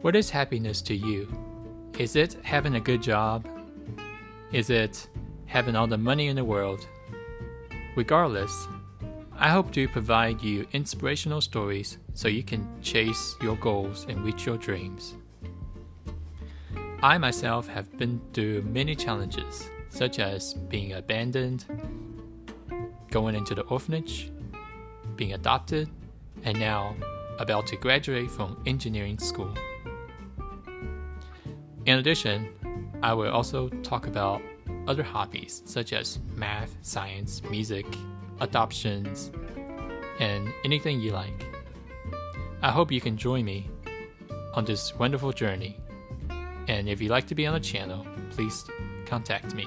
What is happiness to you? Is it having a good job? Is it having all the money in the world? Regardless, I hope to provide you inspirational stories so you can chase your goals and reach your dreams. I myself have been through many challenges, such as being abandoned, going into the orphanage, being adopted, and now about to graduate from engineering school. In addition, I will also talk about other hobbies such as math, science, music, adoptions, and anything you like. I hope you can join me on this wonderful journey. And if you'd like to be on the channel, please contact me.